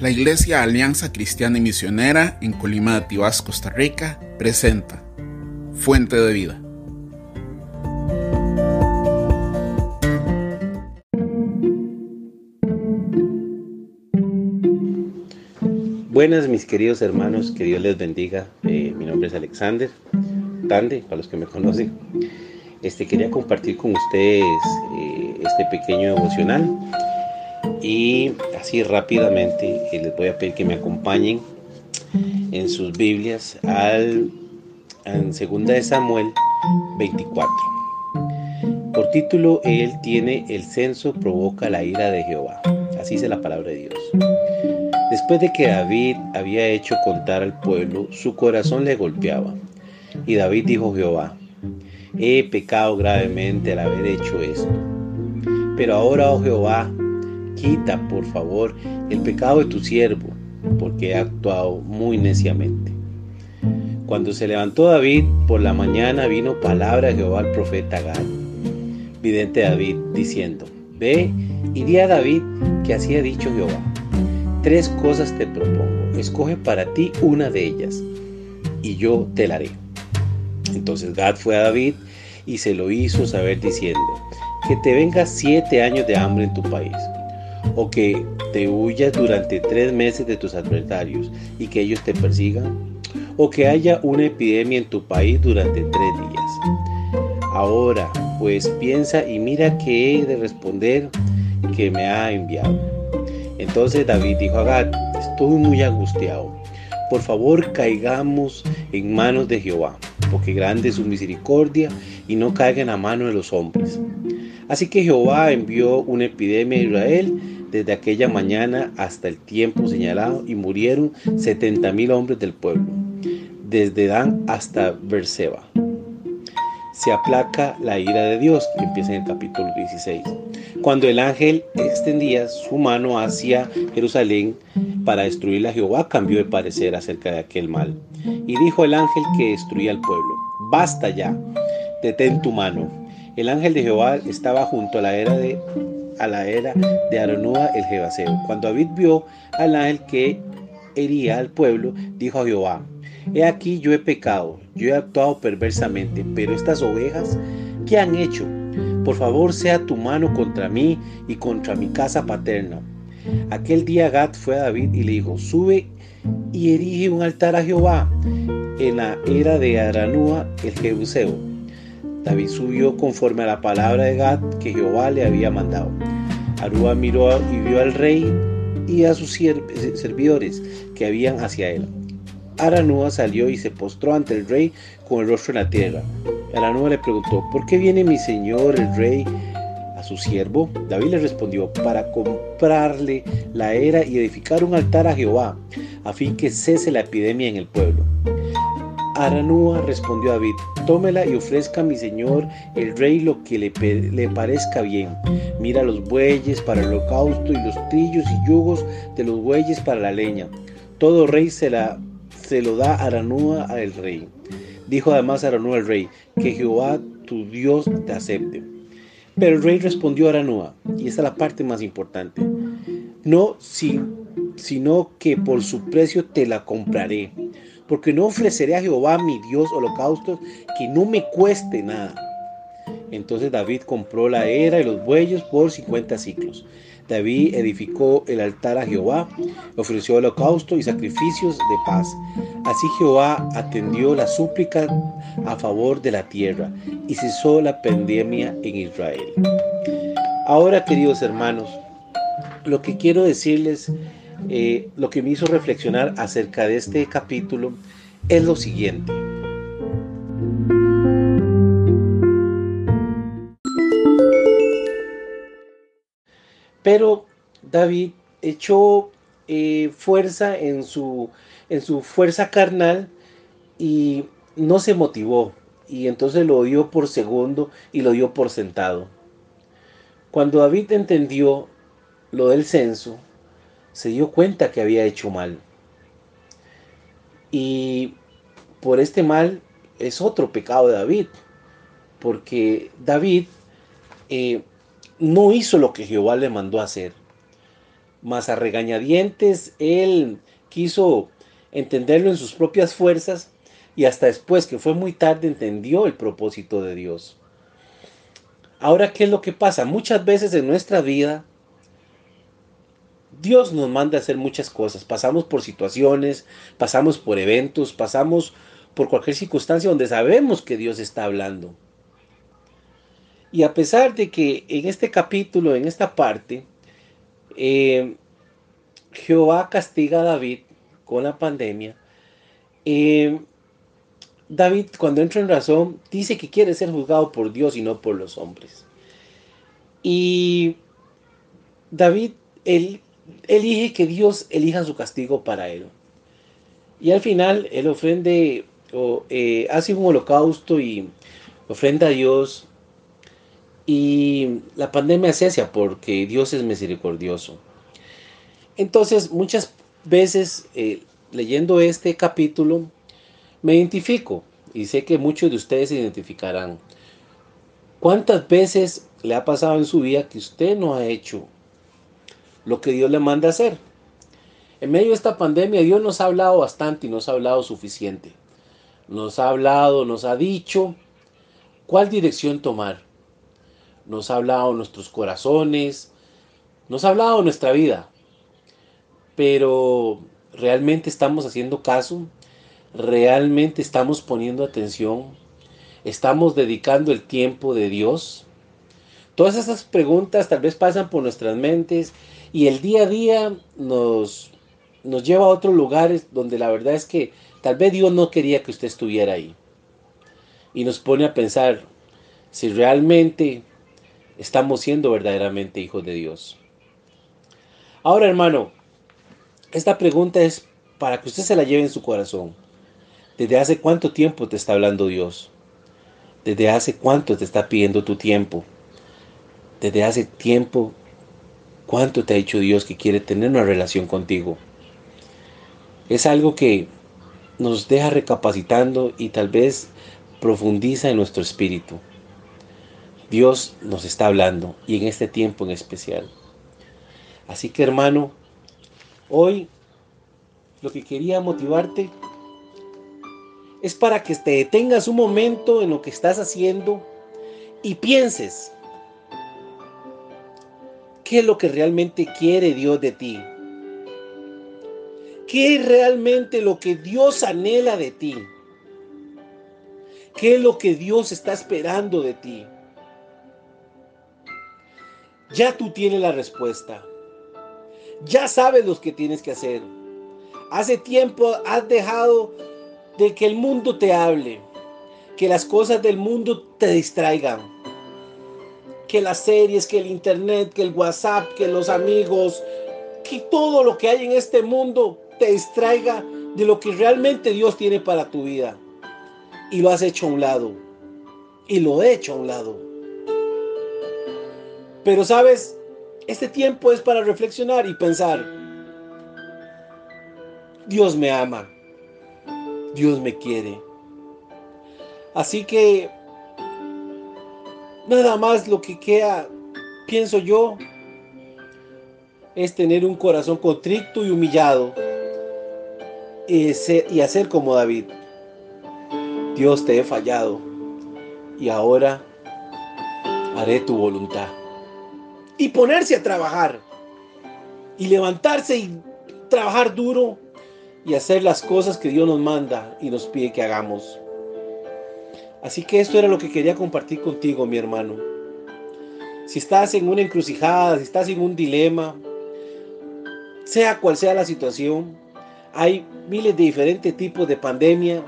La Iglesia Alianza Cristiana y Misionera en Colima de Tibás, Costa Rica, presenta Fuente de Vida. Buenas mis queridos hermanos, que Dios les bendiga. Eh, mi nombre es Alexander Tande, para los que me conocen. Este, quería compartir con ustedes eh, este pequeño devocional y así rápidamente eh, les voy a pedir que me acompañen en sus Biblias al en segunda de Samuel 24. Por título, él tiene el censo provoca la ira de Jehová. Así dice la palabra de Dios. Después de que David había hecho contar al pueblo, su corazón le golpeaba. Y David dijo Jehová, he pecado gravemente al haber hecho esto. Pero ahora, oh Jehová, quita, por favor, el pecado de tu siervo, porque he actuado muy neciamente. Cuando se levantó David por la mañana, vino palabra de Jehová al profeta Gad, vidente David, diciendo, Ve y di a David que así ha dicho Jehová. Tres cosas te propongo, escoge para ti una de ellas, y yo te la haré. Entonces Gad fue a David y se lo hizo saber diciendo, que te venga siete años de hambre en tu país o que te huyas durante tres meses de tus adversarios y que ellos te persigan, o que haya una epidemia en tu país durante tres días. Ahora, pues piensa y mira qué he de responder que me ha enviado. Entonces David dijo a Gad, estoy muy angustiado. Por favor, caigamos en manos de Jehová, porque grande es su misericordia y no caigan a mano de los hombres. Así que Jehová envió una epidemia a Israel desde aquella mañana hasta el tiempo señalado y murieron setenta mil hombres del pueblo, desde Dan hasta Berseba. Se aplaca la ira de Dios, que empieza en el capítulo 16. Cuando el ángel extendía su mano hacia Jerusalén para destruir a Jehová, cambió de parecer acerca de aquel mal. Y dijo el ángel que destruía al pueblo, basta ya, detén tu mano. El ángel de Jehová estaba junto a la era de a la era de Aronúa el Jebaseo. Cuando David vio al ángel que hería al pueblo, dijo a Jehová, He aquí yo he pecado, yo he actuado perversamente, pero estas ovejas, ¿qué han hecho? Por favor, sea tu mano contra mí y contra mi casa paterna. Aquel día Gad fue a David y le dijo, sube y erige un altar a Jehová en la era de Aranúa el Jebuseo David subió conforme a la palabra de Gad que Jehová le había mandado. Arúa miró y vio al rey y a sus servidores que habían hacia él. Aranúa salió y se postró ante el rey con el rostro en la tierra. Aranúa le preguntó, ¿por qué viene mi señor el rey a su siervo? David le respondió, para comprarle la era y edificar un altar a Jehová, a fin que cese la epidemia en el pueblo. Aranúa respondió a David, tómela y ofrezca a mi señor el rey lo que le, le, parezca bien. Mira los bueyes para el holocausto y los trillos y yugos de los bueyes para la leña. Todo rey se, la, se lo da Aranúa al rey. Dijo además Aranúa al rey, que Jehová tu Dios te acepte. Pero el rey respondió a Aranúa, y esta es la parte más importante, no, sino que por su precio te la compraré porque no ofreceré a Jehová mi Dios holocaustos que no me cueste nada. Entonces David compró la era y los bueyes por 50 ciclos. David edificó el altar a Jehová, ofreció holocausto y sacrificios de paz. Así Jehová atendió la súplica a favor de la tierra y cesó la pandemia en Israel. Ahora, queridos hermanos, lo que quiero decirles eh, lo que me hizo reflexionar acerca de este capítulo es lo siguiente. Pero David echó eh, fuerza en su, en su fuerza carnal y no se motivó. Y entonces lo dio por segundo y lo dio por sentado. Cuando David entendió lo del censo, se dio cuenta que había hecho mal. Y por este mal es otro pecado de David, porque David eh, no hizo lo que Jehová le mandó hacer. mas a regañadientes él quiso entenderlo en sus propias fuerzas y hasta después que fue muy tarde entendió el propósito de Dios. Ahora, ¿qué es lo que pasa? Muchas veces en nuestra vida Dios nos manda a hacer muchas cosas. Pasamos por situaciones, pasamos por eventos, pasamos por cualquier circunstancia donde sabemos que Dios está hablando. Y a pesar de que en este capítulo, en esta parte, eh, Jehová castiga a David con la pandemia, eh, David cuando entra en razón dice que quiere ser juzgado por Dios y no por los hombres. Y David, él elige que Dios elija su castigo para él. Y al final él ofrende, o, eh, hace un holocausto y ofrenda a Dios. Y la pandemia cesa porque Dios es misericordioso. Entonces, muchas veces eh, leyendo este capítulo, me identifico y sé que muchos de ustedes se identificarán. ¿Cuántas veces le ha pasado en su vida que usted no ha hecho lo que Dios le manda hacer. En medio de esta pandemia Dios nos ha hablado bastante y nos ha hablado suficiente. Nos ha hablado, nos ha dicho cuál dirección tomar. Nos ha hablado nuestros corazones, nos ha hablado nuestra vida. Pero ¿realmente estamos haciendo caso? ¿Realmente estamos poniendo atención? ¿Estamos dedicando el tiempo de Dios? Todas esas preguntas tal vez pasan por nuestras mentes y el día a día nos, nos lleva a otros lugares donde la verdad es que tal vez Dios no quería que usted estuviera ahí. Y nos pone a pensar si realmente estamos siendo verdaderamente hijos de Dios. Ahora, hermano, esta pregunta es para que usted se la lleve en su corazón. ¿Desde hace cuánto tiempo te está hablando Dios? ¿Desde hace cuánto te está pidiendo tu tiempo? ¿Desde hace tiempo ¿Cuánto te ha dicho Dios que quiere tener una relación contigo? Es algo que nos deja recapacitando y tal vez profundiza en nuestro espíritu. Dios nos está hablando y en este tiempo en especial. Así que hermano, hoy lo que quería motivarte es para que te detengas un momento en lo que estás haciendo y pienses ¿Qué es lo que realmente quiere Dios de ti? ¿Qué es realmente lo que Dios anhela de ti? ¿Qué es lo que Dios está esperando de ti? Ya tú tienes la respuesta. Ya sabes lo que tienes que hacer. Hace tiempo has dejado de que el mundo te hable, que las cosas del mundo te distraigan que las series, que el internet, que el WhatsApp, que los amigos, que todo lo que hay en este mundo te distraiga de lo que realmente Dios tiene para tu vida. Y lo has hecho a un lado. Y lo he hecho a un lado. Pero sabes, este tiempo es para reflexionar y pensar, Dios me ama, Dios me quiere. Así que Nada más lo que queda, pienso yo, es tener un corazón contrito y humillado y, hacer como David. Dios te he fallado y ahora haré tu voluntad. Y ponerse a trabajar y levantarse y trabajar duro y hacer las cosas que Dios nos manda y nos pide que hagamos. Así que esto era lo que quería compartir contigo, mi hermano. Si estás en una encrucijada, si estás en un dilema, sea cual sea la situación, hay miles de diferentes tipos de pandemia.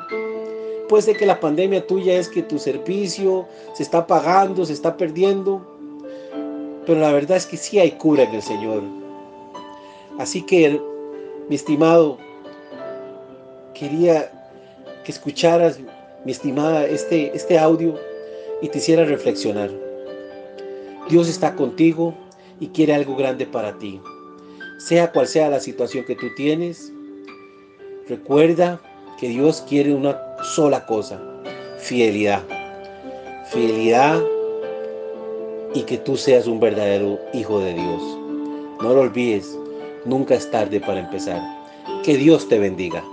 Puede ser que la pandemia tuya es que tu servicio se está pagando, se está perdiendo, pero la verdad es que sí hay cura en el Señor. Así que, mi estimado, quería que escucharas mi estimada, este, este audio y te hiciera reflexionar. Dios está contigo y quiere algo grande para ti. Sea cual sea la situación que tú tienes, recuerda que Dios quiere una sola cosa, fidelidad. Fidelidad y que tú seas un verdadero hijo de Dios. No lo olvides, Nunca es tarde para empezar. Que Dios te bendiga.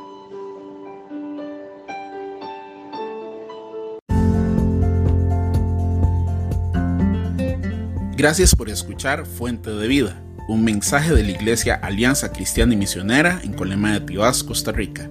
Gracias por escuchar Fuente de Vida, un mensaje de la Iglesia Alianza Cristiana y Misionera en Colema de Tibás, Costa Rica.